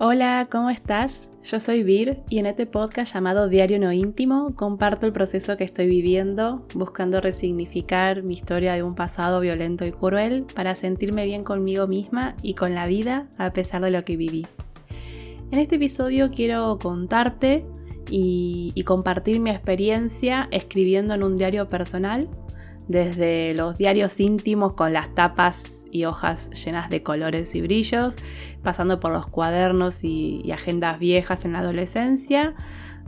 Hola, ¿cómo estás? Yo soy Vir y en este podcast llamado Diario No Íntimo comparto el proceso que estoy viviendo, buscando resignificar mi historia de un pasado violento y cruel para sentirme bien conmigo misma y con la vida a pesar de lo que viví. En este episodio quiero contarte y, y compartir mi experiencia escribiendo en un diario personal desde los diarios íntimos con las tapas y hojas llenas de colores y brillos, pasando por los cuadernos y, agendas viejas en la adolescencia,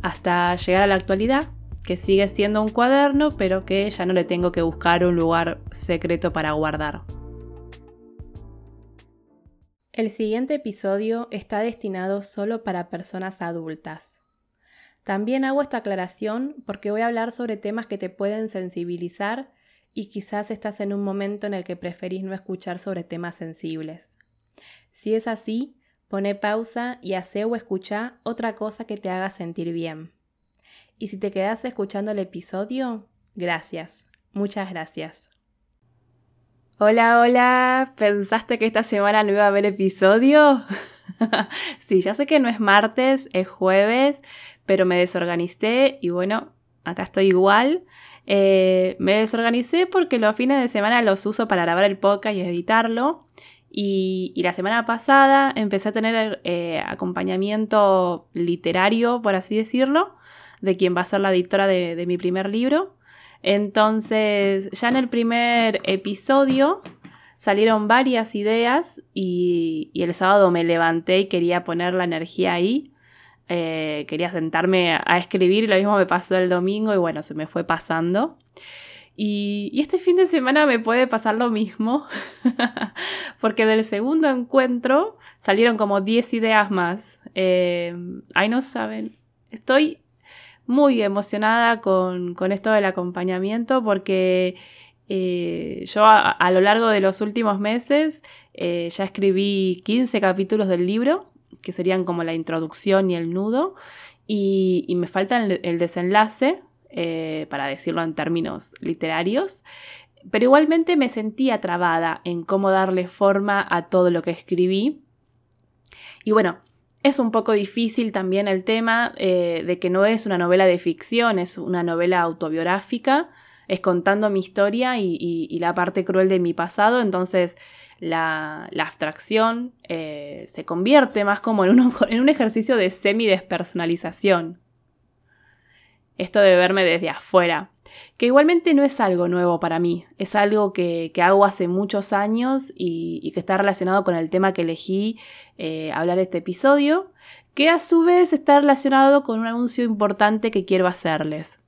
hasta llegar a la actualidad, que sigue siendo un cuaderno, pero que ya no le tengo que buscar un lugar secreto para guardar. El siguiente episodio está destinado solo para personas adultas. También hago esta aclaración porque voy a hablar sobre temas que te pueden sensibilizar y quizás estás en un momento en el que preferís no escuchar sobre temas sensibles. Si es así, pone pausa y hace o escucha otra cosa que te haga sentir bien. Y si te quedas escuchando el episodio, gracias, muchas gracias. Hola, hola, ¿pensaste que esta semana no iba a haber episodio? sí, ya sé que no es martes, es jueves, pero me desorganicé y bueno, acá estoy igual. Eh, me desorganicé porque los fines de semana los uso para grabar el podcast y editarlo. Y, la semana pasada empecé a tener eh, acompañamiento literario, por así decirlo, de quien va a ser la editora de, mi primer libro. Entonces, ya en el primer episodio salieron varias ideas y, y, el sábado me levanté y quería poner la energía ahí. Eh, quería sentarme a escribir y lo mismo me pasó el domingo y bueno, se me fue pasando. Y, este fin de semana me puede pasar lo mismo, porque del segundo encuentro salieron como 10 ideas más. Eh, ahí no saben, estoy muy emocionada con, esto del acompañamiento porque eh, yo a, lo largo de los últimos meses ya escribí 15 capítulos del libro que serían como la introducción y el nudo, y, me falta el, desenlace, eh, para decirlo en términos literarios, pero igualmente me sentía trabada en cómo darle forma a todo lo que escribí. Y bueno, es un poco difícil también el tema eh, de que no es una novela de ficción, es una novela autobiográfica, es contando mi historia y la parte cruel de mi pasado, entonces la, abstracción eh, se convierte más como en un, ejercicio de semi-despersonalización. Esto de verme desde afuera, que igualmente no es algo nuevo para mí, es algo que, hago hace muchos años y, que está relacionado con el tema que elegí eh, hablar este episodio, que a su vez está relacionado con un anuncio importante que quiero hacerles.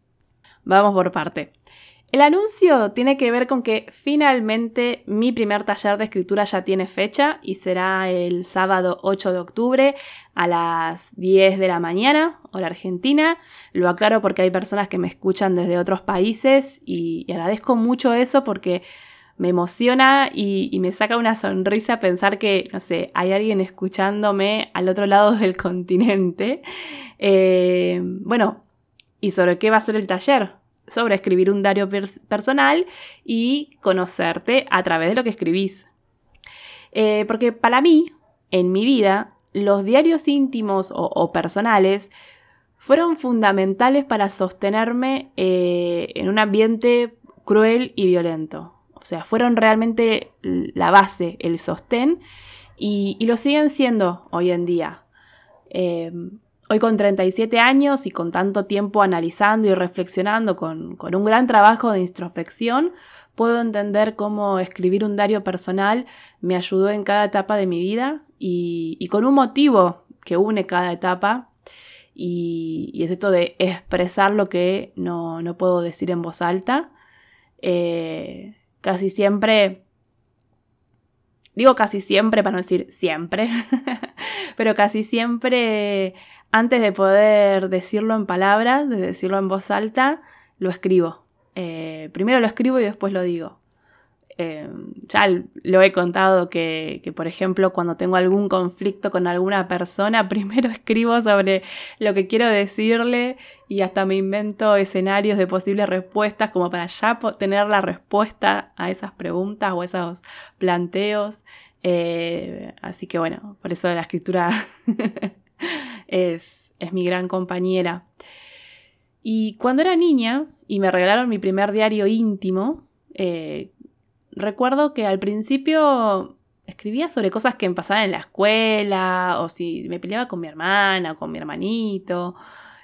Vamos por parte. El anuncio tiene que ver con que finalmente mi primer taller de escritura ya tiene fecha y será el sábado 8 de octubre a las 10 de la mañana, hora argentina. Lo aclaro porque hay personas que me escuchan desde otros países y, agradezco mucho eso porque me emociona y, me saca una sonrisa pensar que, no sé, hay alguien escuchándome al otro lado del continente. Eh, bueno, ¿y sobre qué va a ser el taller? Sobre escribir un diario personal y conocerte a través de lo que escribís. Eh, porque para mí, en mi vida, los diarios íntimos o, personales fueron fundamentales para sostenerme eh, en un ambiente cruel y violento. O sea, fueron realmente la base, el sostén, y, lo siguen siendo hoy en día. Eh, Hoy con 37 años y con tanto tiempo analizando y reflexionando con, un gran trabajo de introspección, puedo entender cómo escribir un diario personal me ayudó en cada etapa de mi vida y, con un motivo que une cada etapa y, es esto de expresar lo que no, puedo decir en voz alta. Eh, casi siempre, digo casi siempre para no decir siempre, pero casi siempre antes de poder decirlo en palabras, de decirlo en voz alta, lo escribo. Eh, primero lo escribo y después lo digo. Eh, ya lo he contado que, por ejemplo, cuando tengo algún conflicto con alguna persona, primero escribo sobre lo que quiero decirle y hasta me invento escenarios de posibles respuestas como para ya tener la respuesta a esas preguntas o esos planteos. Eh, así que bueno, por eso la escritura es, es mi gran compañera. Y cuando era niña y me regalaron mi primer diario íntimo, eh, recuerdo que al principio escribía sobre cosas que me pasaban en la escuela, o si me peleaba con mi hermana o con mi hermanito.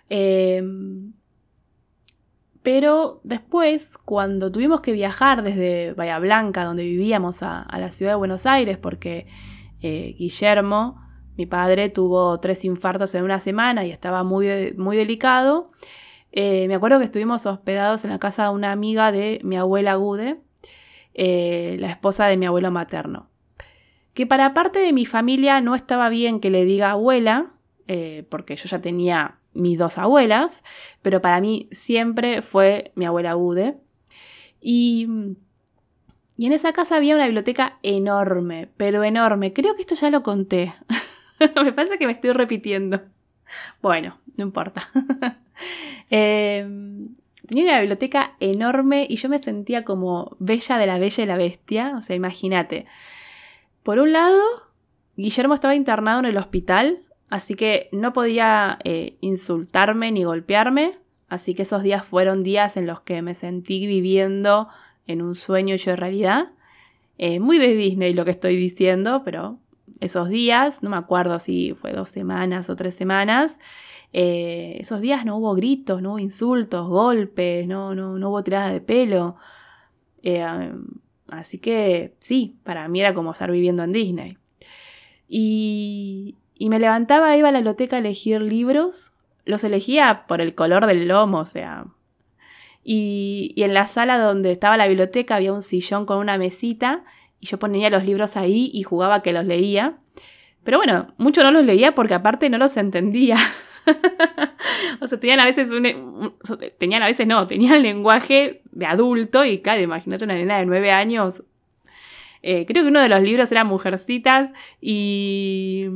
Em, pero después, cuando tuvimos que viajar desde Bahía Blanca, donde vivíamos, a, la ciudad de Buenos Aires, porque eh, Guillermo, mi padre, tuvo tres infartos en una semana y estaba muy, muy delicado, eh, me acuerdo que estuvimos hospedados en la casa de una amiga de mi abuela Gude, eh, la esposa de mi abuelo materno. Que para parte de mi familia no estaba bien que le diga abuela, eh, porque yo ya tenía mis dos abuelas, pero para mí siempre fue mi abuela Gude. Y, y en esa casa había una biblioteca enorme, pero enorme. Creo que esto ya lo conté. me parece que me estoy repitiendo. Bueno, no importa. Em, tenía una biblioteca enorme y yo me sentía como Bella de la Bella y la Bestia. O sea, imagínate. Por un lado, Guillermo estaba internado en el hospital, así que no podía eh, insultarme ni golpearme. Así que esos días fueron días en los que me sentí viviendo en un sueño hecho realidad. Eh, muy de Disney lo que estoy diciendo, pero esos días, no me acuerdo si fue dos semanas o tres semanas, eh, esos días no hubo gritos, no hubo insultos, golpes, no, no, no hubo tiradas de pelo. Eh, así que sí, para mí era como estar viviendo en Disney. Y, y me levantaba, iba a la biblioteca a elegir libros. Los elegía por el color del lomo, o sea. Y, y en la sala donde estaba la biblioteca había un sillón con una mesita y yo ponía los libros ahí y jugaba que los leía. Pero bueno, mucho no los leía porque aparte no los entendía. o sea, tenían a veces un, tenían a veces no, tenían lenguaje de adulto y claro, imagínate una nena de nueve años. Eh, creo que uno de los libros era Mujercitas y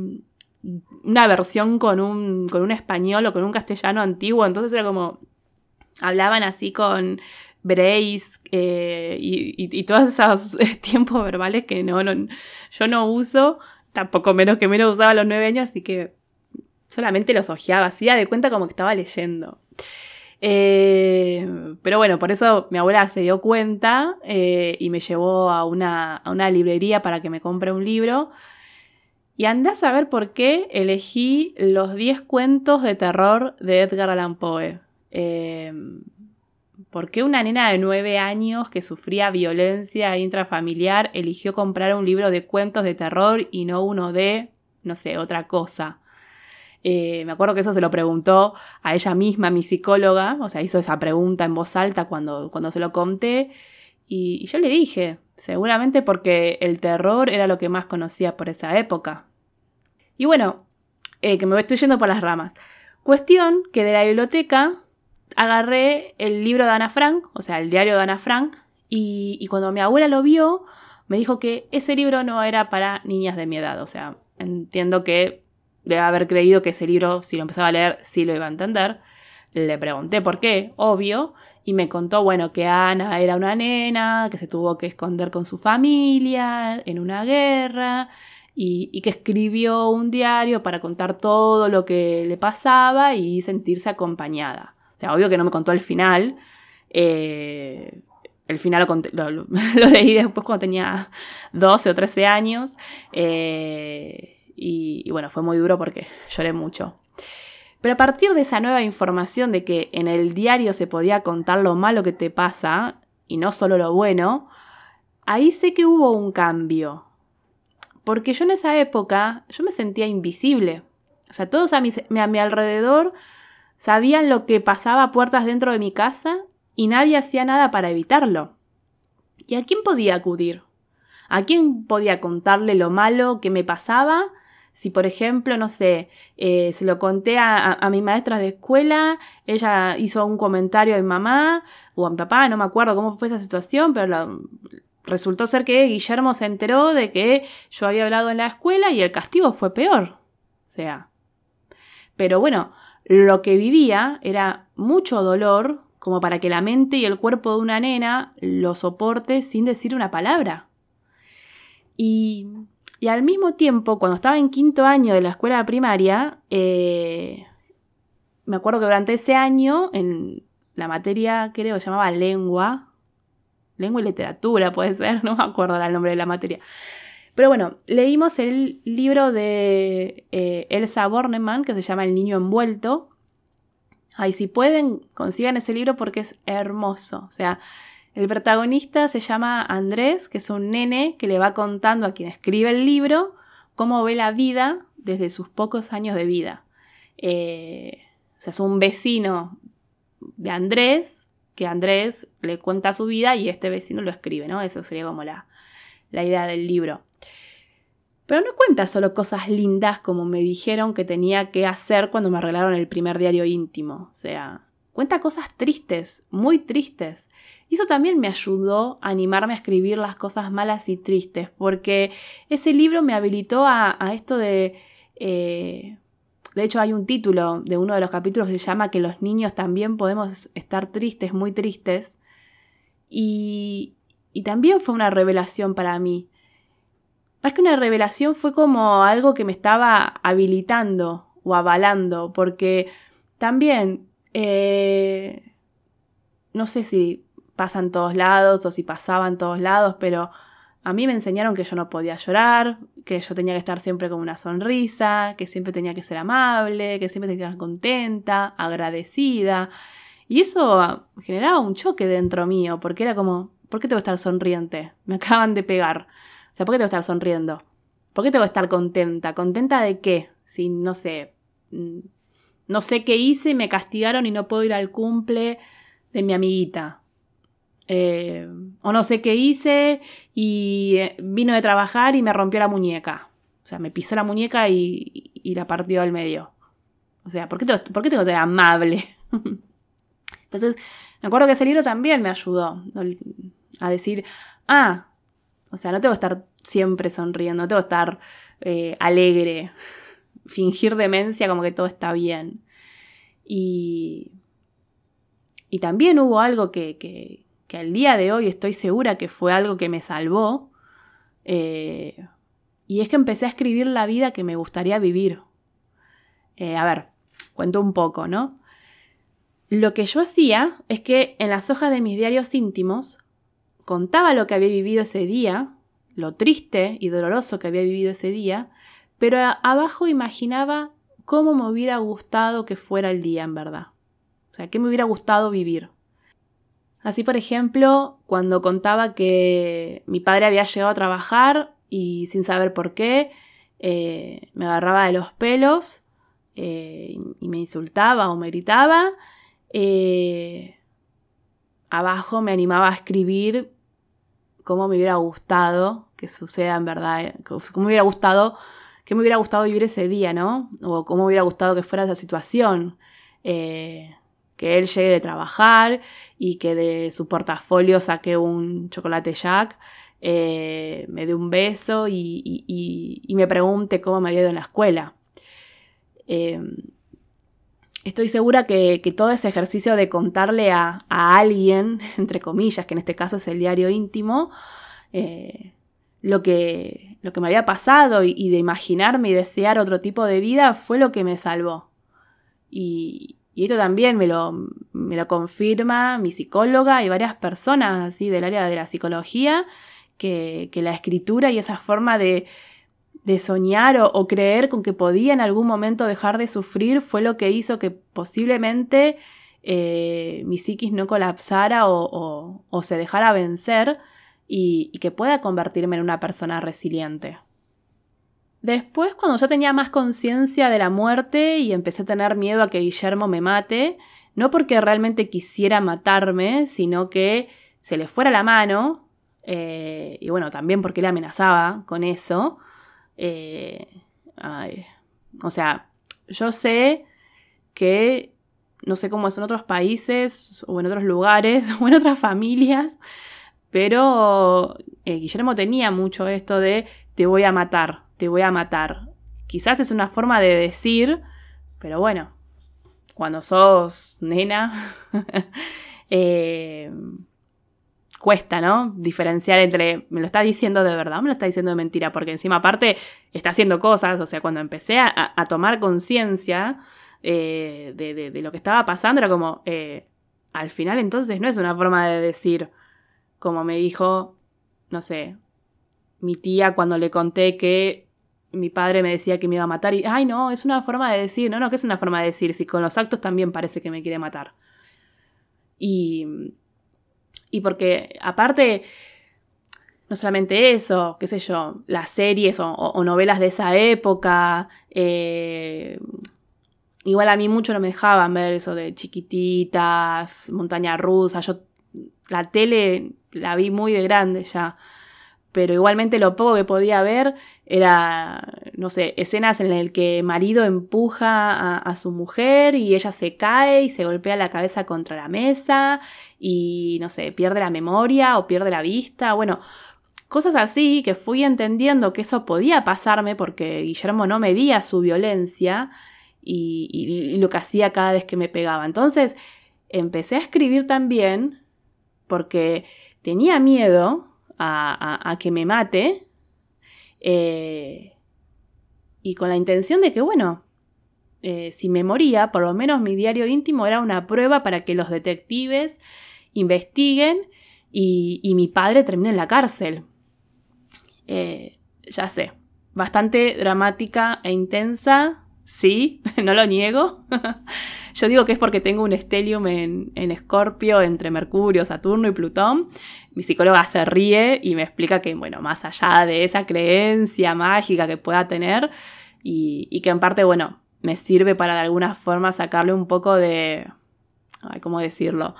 una versión con un, con un español o con un castellano antiguo, entonces era como, hablaban así con Brace eh, y, todos esos tiempos verbales que no, no, yo no uso, tampoco menos que menos usaba a los nueve años, así que solamente los ojeaba, hacía de cuenta como que estaba leyendo. Eh, pero bueno, por eso mi abuela se dio cuenta eh, y me llevó a una, a una, librería para que me compre un libro. Y andé a saber por qué elegí los 10 cuentos de terror de Edgar Allan Poe. ¿Por qué una nena de nueve años que sufría violencia intrafamiliar eligió comprar un libro de cuentos de terror y no uno de, no sé, otra cosa? Eh, me acuerdo que eso se lo preguntó a ella misma, mi psicóloga, o sea, hizo esa pregunta en voz alta cuando, cuando se lo conté. Y, yo le dije, seguramente porque el terror era lo que más conocía por esa época. Y bueno, eh, que me estoy yendo por las ramas. Cuestión que de la biblioteca agarré el libro de Ana Frank, o sea, el diario de Ana Frank, y, cuando mi abuela lo vio, me dijo que ese libro no era para niñas de mi edad. O sea, entiendo que debe haber creído que ese libro, si lo empezaba a leer, sí lo iba a entender. Le pregunté por qué, obvio, y me contó, bueno, que Ana era una nena, que se tuvo que esconder con su familia en una guerra, y, y, que escribió un diario para contar todo lo que le pasaba y sentirse acompañada obvio que no me contó el final. Eh, el final lo, leí después cuando tenía 12 o 13 años. Eh, y, bueno, fue muy duro porque lloré mucho. Pero a partir de esa nueva información de que en el diario se podía contar lo malo que te pasa y no solo lo bueno, ahí sé que hubo un cambio. Porque yo en esa época, yo me sentía invisible. O sea, todos a mi alrededor Sabían lo que pasaba a puertas dentro de mi casa y nadie hacía nada para evitarlo. ¿Y a quién podía acudir? ¿A quién podía contarle lo malo que me pasaba? Si, por ejemplo, no sé, eh, se lo conté a, mi maestra de escuela, ella hizo un comentario a mi mamá o a mi papá, no me acuerdo cómo fue esa situación, pero resultó ser que Guillermo se enteró de que yo había hablado en la escuela y el castigo fue peor. O sea. Pero bueno, lo que vivía era mucho dolor como para que la mente y el cuerpo de una nena lo soporte sin decir una palabra. Y, Y al mismo tiempo, cuando estaba en quinto año de la escuela primaria, eh, me acuerdo que durante ese año, en la materia, creo, se llamaba lengua, lengua y literatura puede ser, no me acuerdo el nombre de la materia. Pero bueno, leímos el libro de eh, Elsa Bornemann que se llama El niño envuelto. Ay, si pueden, consigan ese libro porque es hermoso. O sea, el protagonista se llama Andrés, que es un nene que le va contando a quien escribe el libro cómo ve la vida desde sus pocos años de vida. Eh, o sea, es un vecino de Andrés, que Andrés le cuenta su vida y este vecino lo escribe, ¿no? Eso sería como la, la idea del libro. Pero no cuenta solo cosas lindas como me dijeron que tenía que hacer cuando me arreglaron el primer diario íntimo. O sea, cuenta cosas tristes, muy tristes. Y eso también me ayudó a animarme a escribir las cosas malas y tristes, porque ese libro me habilitó a, esto de... Eh, de hecho, hay un título de uno de los capítulos que se llama que los niños también podemos estar tristes, muy tristes. Y, y también fue una revelación para mí más que una revelación fue como algo que me estaba habilitando o avalando, porque también, eh, no sé si pasa en todos lados o si pasaba en todos lados, pero a mí me enseñaron que yo no podía llorar, que yo tenía que estar siempre con una sonrisa, que siempre tenía que ser amable, que siempre tenía que estar contenta, agradecida. Y eso generaba un choque dentro mío, porque era como, ¿por qué tengo que estar sonriente? Me acaban de pegar. O sea, ¿por qué tengo que estar sonriendo? ¿Por qué tengo que estar contenta? ¿Contenta de qué? Si, no sé, mm, no sé qué hice, y me castigaron y no puedo ir al cumple de mi amiguita. Eh, o no sé qué hice y eh, vino de trabajar y me rompió la muñeca. O sea, me pisó la muñeca y, la partió al medio. O sea, ¿por qué, tengo, ¿por qué tengo que ser amable? Entonces, me acuerdo que ese libro también me ayudó a decir, ah, o sea, no tengo que estar siempre sonriendo, no tengo que estar eh, alegre, fingir demencia como que todo está bien. Y, y también hubo algo que, que, que, al día de hoy estoy segura que fue algo que me salvó. Eh, y es que empecé a escribir la vida que me gustaría vivir. Eh, a ver, cuento un poco, ¿no? Lo que yo hacía es que en las hojas de mis diarios íntimos contaba lo que había vivido ese día, lo triste y doloroso que había vivido ese día, pero abajo imaginaba cómo me hubiera gustado que fuera el día en verdad. O sea, qué me hubiera gustado vivir. Así, por ejemplo, cuando contaba que mi padre había llegado a trabajar y sin saber por qué, eh, me agarraba de los pelos eh, y me insultaba o me gritaba, eh, abajo me animaba a escribir cómo me hubiera gustado que suceda en verdad, cómo me hubiera gustado, que me hubiera gustado vivir ese día, ¿no? O cómo me hubiera gustado que fuera esa situación. Eh, que él llegue de trabajar y que de su portafolio saque un chocolate Jack, eh, me dé un beso y, me pregunte cómo me había ido en la escuela. Eh, estoy segura que, todo ese ejercicio de contarle a, alguien, entre comillas, que en este caso es el diario íntimo, eh, lo, que, lo que me había pasado y, de imaginarme y desear otro tipo de vida fue lo que me salvó. Y, esto también me lo, me lo, confirma mi psicóloga y varias personas así del área de la psicología, que, que la escritura y esa forma de, de soñar o, creer con que podía en algún momento dejar de sufrir fue lo que hizo que posiblemente eh, mi psiquis no colapsara o, se dejara vencer y, que pueda convertirme en una persona resiliente. Después, cuando ya tenía más conciencia de la muerte y empecé a tener miedo a que Guillermo me mate, no porque realmente quisiera matarme, sino que se le fuera la mano, eh, y bueno, también porque él amenazaba con eso, eh, o sea, yo sé que, no sé cómo es en otros países o en otros lugares o en otras familias, pero eh, Guillermo tenía mucho esto de te voy a matar, te voy a matar. Quizás es una forma de decir, pero bueno, cuando sos nena, eh, cuesta, ¿no? Diferenciar entre, ¿me lo está diciendo de verdad o me lo está diciendo de mentira? Porque encima aparte está haciendo cosas, o sea, cuando empecé a, tomar conciencia eh, de, lo que estaba pasando, era como, eh, al final entonces no es una forma de decir, como me dijo, no sé, mi tía cuando le conté que mi padre me decía que me iba a matar y, ay no, es una forma de decir, no, no, que es una forma de decir, si con los actos también parece que me quiere matar. Y, y porque aparte, no solamente eso, qué sé yo, las series o, novelas de esa época, eh, igual a mí mucho no me dejaban ver eso de chiquititas, montaña rusa, yo la tele la vi muy de grande ya pero igualmente lo poco que podía ver era, no sé, escenas en las que marido empuja a, su mujer y ella se cae y se golpea la cabeza contra la mesa y, no sé, pierde la memoria o pierde la vista, bueno, cosas así que fui entendiendo que eso podía pasarme porque Guillermo no medía su violencia y, y lo que hacía cada vez que me pegaba. Entonces, empecé a escribir también porque tenía miedo a, que me mate. Eh, y con la intención de que, bueno, eh, si me moría, por lo menos mi diario íntimo era una prueba para que los detectives investiguen y, mi padre termine en la cárcel. Eh, ya sé, bastante dramática e intensa, sí, no lo niego. Yo digo que es porque tengo un estelium en, Escorpio entre Mercurio, Saturno y Plutón. Mi psicóloga se ríe y me explica que, bueno, más allá de esa creencia mágica que pueda tener y, que en parte, bueno, me sirve para de alguna forma sacarle un poco de... Ay, ¿cómo decirlo?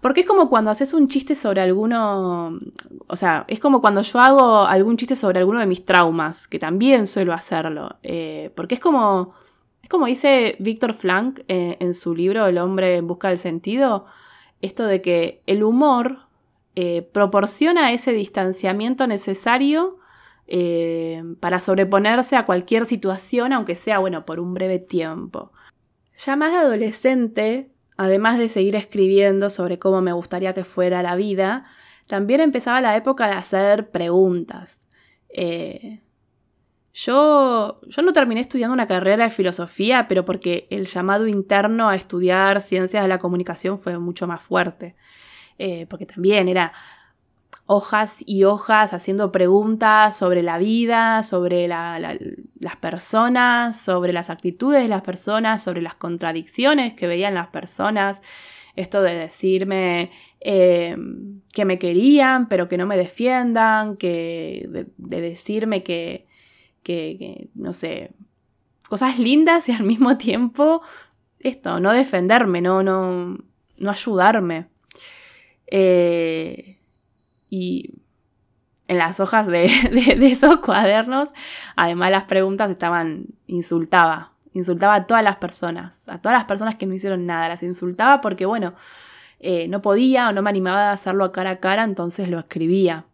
Porque es como cuando haces un chiste sobre alguno, o sea, es como cuando yo hago algún chiste sobre alguno de mis traumas, que también suelo hacerlo, eh, porque es como, es como dice Víctor Frank eh, en su libro El hombre en busca del sentido, esto de que el humor eh, proporciona ese distanciamiento necesario eh, para sobreponerse a cualquier situación, aunque sea, bueno, por un breve tiempo. Ya más adolescente, además de seguir escribiendo sobre cómo me gustaría que fuera la vida, también empezaba la época de hacer preguntas. Yo, yo no terminé estudiando una carrera de filosofía, pero porque el llamado interno a estudiar ciencias de la comunicación fue mucho más fuerte. Eh, porque también era hojas y hojas haciendo preguntas sobre la vida, sobre las personas, sobre las actitudes de las personas, sobre las contradicciones que veían las personas. Esto de decirme eh, que me querían, pero que no me defiendan, que, de decirme que, que, no sé, cosas lindas y al mismo tiempo esto, no defenderme, no, no, no ayudarme. Eh, y en las hojas de, esos cuadernos, además las preguntas estaban, insultaba, insultaba a todas las personas, a todas las personas que no hicieron nada, las insultaba porque, bueno, eh, no podía o no me animaba a hacerlo a cara a cara, entonces lo escribía.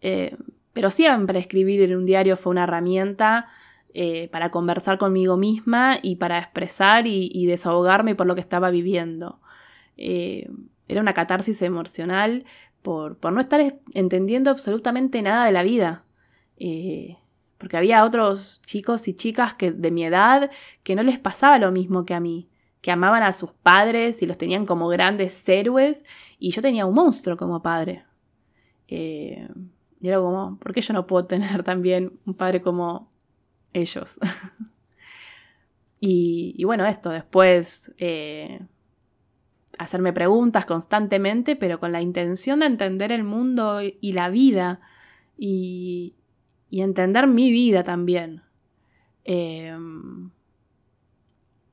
Eh, pero siempre escribir en un diario fue una herramienta eh, para conversar conmigo misma y para expresar y, desahogarme por lo que estaba viviendo. Eh, era una catarsis emocional por, no estar entendiendo absolutamente nada de la vida. Eh, porque había otros chicos y chicas que, de mi edad que no les pasaba lo mismo que a mí, que amaban a sus padres y los tenían como grandes héroes, y yo tenía un monstruo como padre. Y era como, ¿por qué yo no puedo tener también un padre como ellos? y, bueno, esto, después eh, hacerme preguntas constantemente, pero con la intención de entender el mundo y la vida y, entender mi vida también. Em,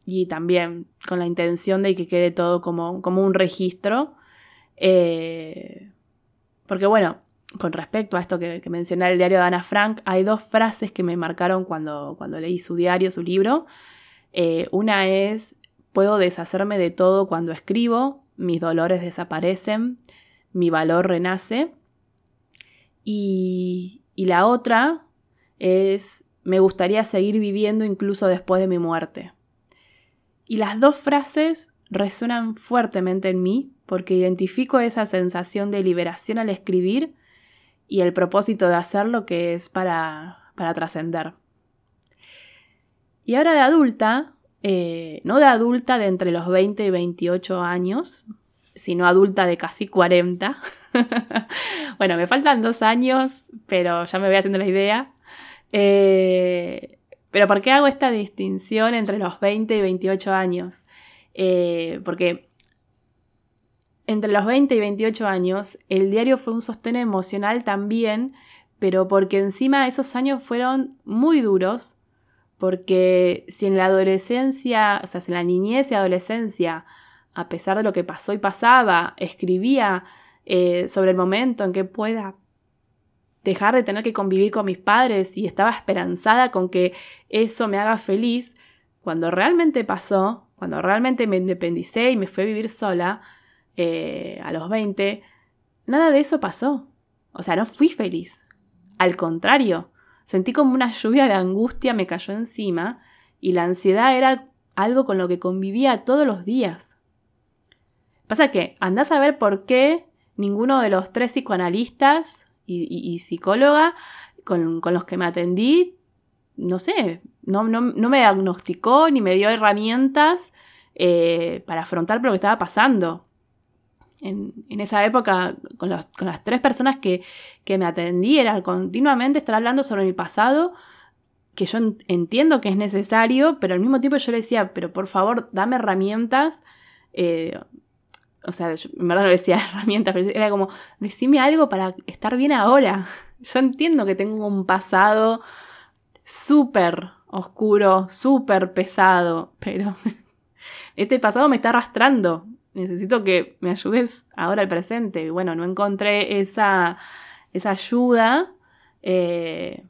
y también con la intención de que quede todo como, como un registro. Eh, porque bueno, con respecto a esto que, mencioné el diario de Ana Frank, hay dos frases que me marcaron cuando, cuando leí su diario, su libro. Eh, una es, puedo deshacerme de todo cuando escribo, mis dolores desaparecen, mi valor renace. Y, y la otra es, me gustaría seguir viviendo incluso después de mi muerte. Y las dos frases resuenan fuertemente en mí porque identifico esa sensación de liberación al escribir y el propósito de hacerlo que es para, para trascender. Y ahora de adulta, eh, no de adulta de entre los 20 y 28 años, sino adulta de casi 40. bueno, me faltan dos años, pero ya me voy haciendo la idea. Eh, pero ¿por qué hago esta distinción entre los 20 y 28 años? Eh, porque entre los 20 y 28 años el diario fue un sostén emocional también, pero porque encima esos años fueron muy duros, porque si en la adolescencia, o sea, si en la niñez y adolescencia, a pesar de lo que pasó y pasaba, escribía eh, sobre el momento en que pueda dejar de tener que convivir con mis padres y estaba esperanzada con que eso me haga feliz, cuando realmente pasó, cuando realmente me independicé y me fui a vivir sola eh, a los 20, nada de eso pasó. O sea, no fui feliz. Al contrario, sentí como una lluvia de angustia me cayó encima y la ansiedad era algo con lo que convivía todos los días. Pasa que andás a ver por qué ninguno de los tres psicoanalistas y, psicóloga con, los que me atendí, no sé, no, no, me diagnosticó ni me dio herramientas eh, para afrontar lo que estaba pasando. En, esa época, con, las tres personas que, que, me atendí, era continuamente estar hablando sobre mi pasado, que yo entiendo que es necesario, pero al mismo tiempo yo le decía, pero por favor, dame herramientas. Eh, o sea, en verdad no decía herramientas, pero era como, decime algo para estar bien ahora. Yo entiendo que tengo un pasado súper oscuro, súper pesado, pero este pasado me está arrastrando. Necesito que me ayudes ahora al presente. Y bueno, no encontré esa, esa ayuda. Eh,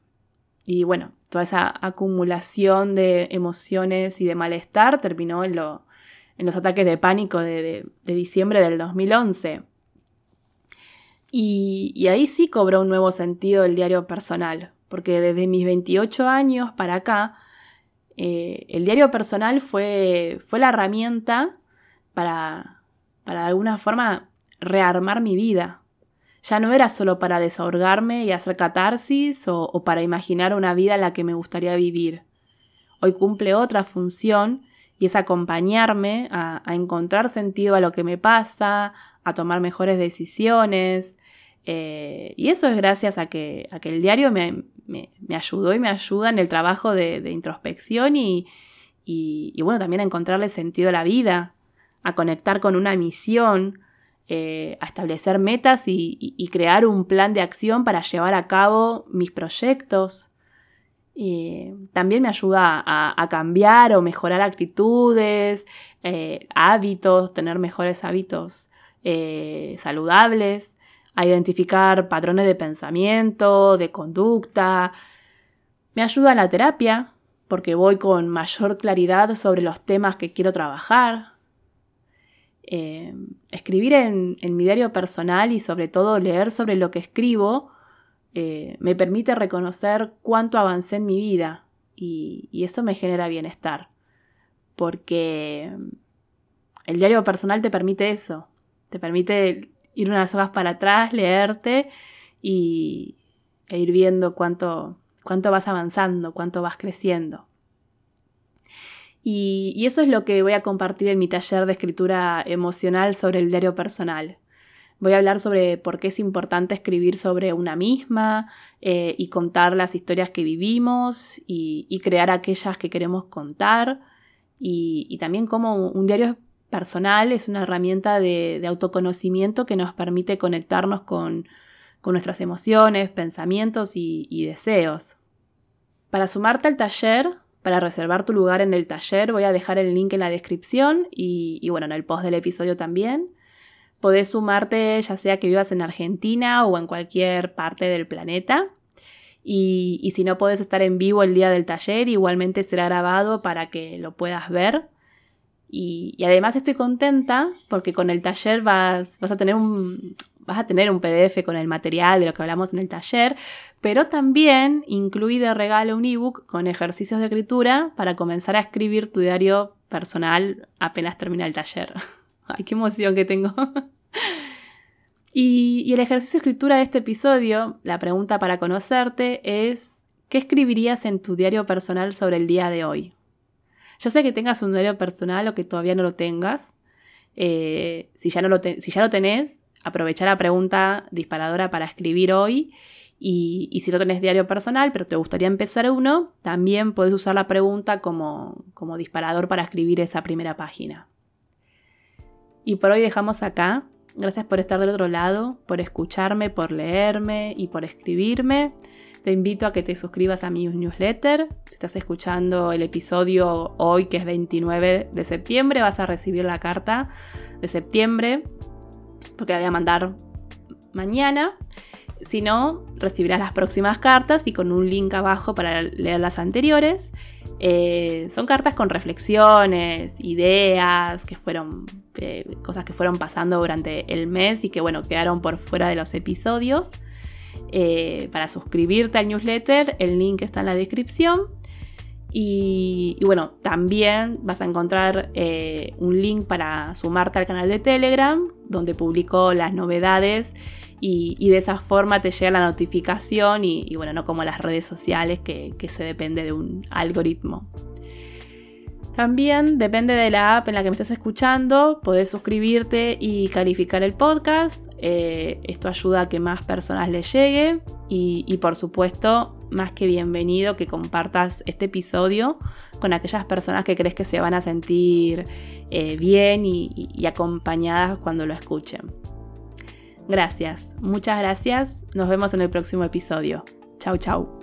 y bueno, toda esa acumulación de emociones y de malestar terminó en lo, en los ataques de pánico de, diciembre del 2011. Y, ahí sí cobró un nuevo sentido el diario personal, porque desde mis 28 años para acá, eh, el diario personal fue, fue la herramienta para, para de alguna forma rearmar mi vida. Ya no era solo para desahogarme y hacer catarsis o, para imaginar una vida en la que me gustaría vivir. Hoy cumple otra función y es acompañarme a, encontrar sentido a lo que me pasa, a tomar mejores decisiones. Eh, y eso es gracias a que, a que el diario me, ayudó y me ayuda en el trabajo de, introspección y, y, bueno, también a encontrarle sentido a la vida, a conectar con una misión, eh, a establecer metas y, crear un plan de acción para llevar a cabo mis proyectos. También me ayuda a, cambiar o mejorar actitudes, eh, hábitos, tener mejores hábitos eh, saludables, a identificar patrones de pensamiento, de conducta. Me ayuda en la terapia porque voy con mayor claridad sobre los temas que quiero trabajar. Eh, escribir en mi diario personal y sobre todo leer sobre lo que escribo eh, me permite reconocer cuánto avancé en mi vida y, eso me genera bienestar. Porque el diario personal te permite eso, te permite ir unas hojas para atrás, leerte y, e ir viendo cuánto, cuánto vas avanzando, cuánto vas creciendo. Y, eso es lo que voy a compartir en mi taller de escritura emocional sobre el diario personal. Voy a hablar sobre por qué es importante escribir sobre una misma eh, y contar las historias que vivimos y, crear aquellas que queremos contar y, también cómo un diario personal es una herramienta de, autoconocimiento que nos permite conectarnos con, nuestras emociones, pensamientos y, deseos. Para sumarte al taller, para reservar tu lugar en el taller, voy a dejar el link en la descripción y, y bueno, en el post del episodio también. Podés sumarte ya sea que vivas en Argentina o en cualquier parte del planeta. Y, si no podés estar en vivo el día del taller, igualmente será grabado para que lo puedas ver. Y, además estoy contenta porque con el taller vas, vas, a tener un, vas a tener un PDF con el material de lo que hablamos en el taller, pero también incluí de regalo un ebook con ejercicios de escritura para comenzar a escribir tu diario personal apenas termina el taller. Ay, qué emoción que tengo. y, el ejercicio de escritura de este episodio, la pregunta para conocerte es, ¿qué escribirías en tu diario personal sobre el día de hoy? Ya sé que tengas un diario personal o que todavía no lo tengas. Eh, si, ya no lo si ya lo tenés, aprovechar la pregunta disparadora para escribir hoy. Y, si no tenés diario personal, pero te gustaría empezar uno, también puedes usar la pregunta como, como disparador para escribir esa primera página. Y por hoy dejamos acá. Gracias por estar del otro lado, por escucharme, por leerme y por escribirme. Te invito a que te suscribas a mi newsletter. Si estás escuchando el episodio hoy, que es 29 de septiembre, vas a recibir la carta de septiembre, porque la voy a mandar mañana. Si no, recibirás las próximas cartas y con un link abajo para leer las anteriores. Eh, son cartas con reflexiones, ideas, que fueron eh, cosas que fueron pasando durante el mes y que bueno, quedaron por fuera de los episodios. Eh, para suscribirte al newsletter, el link está en la descripción. Y, bueno, también vas a encontrar eh, un link para sumarte al canal de Telegram, donde publico las novedades y, de esa forma te llega la notificación y, bueno, no como las redes sociales que, que se depende de un algoritmo. También depende de la app en la que me estés escuchando, podés suscribirte y calificar el podcast. Eh, esto ayuda a que más personas le llegue y, por supuesto, más que bienvenido que compartas este episodio con aquellas personas que crees que se van a sentir eh, bien y acompañadas cuando lo escuchen. Gracias, muchas gracias. Nos vemos en el próximo episodio. Chau, chau.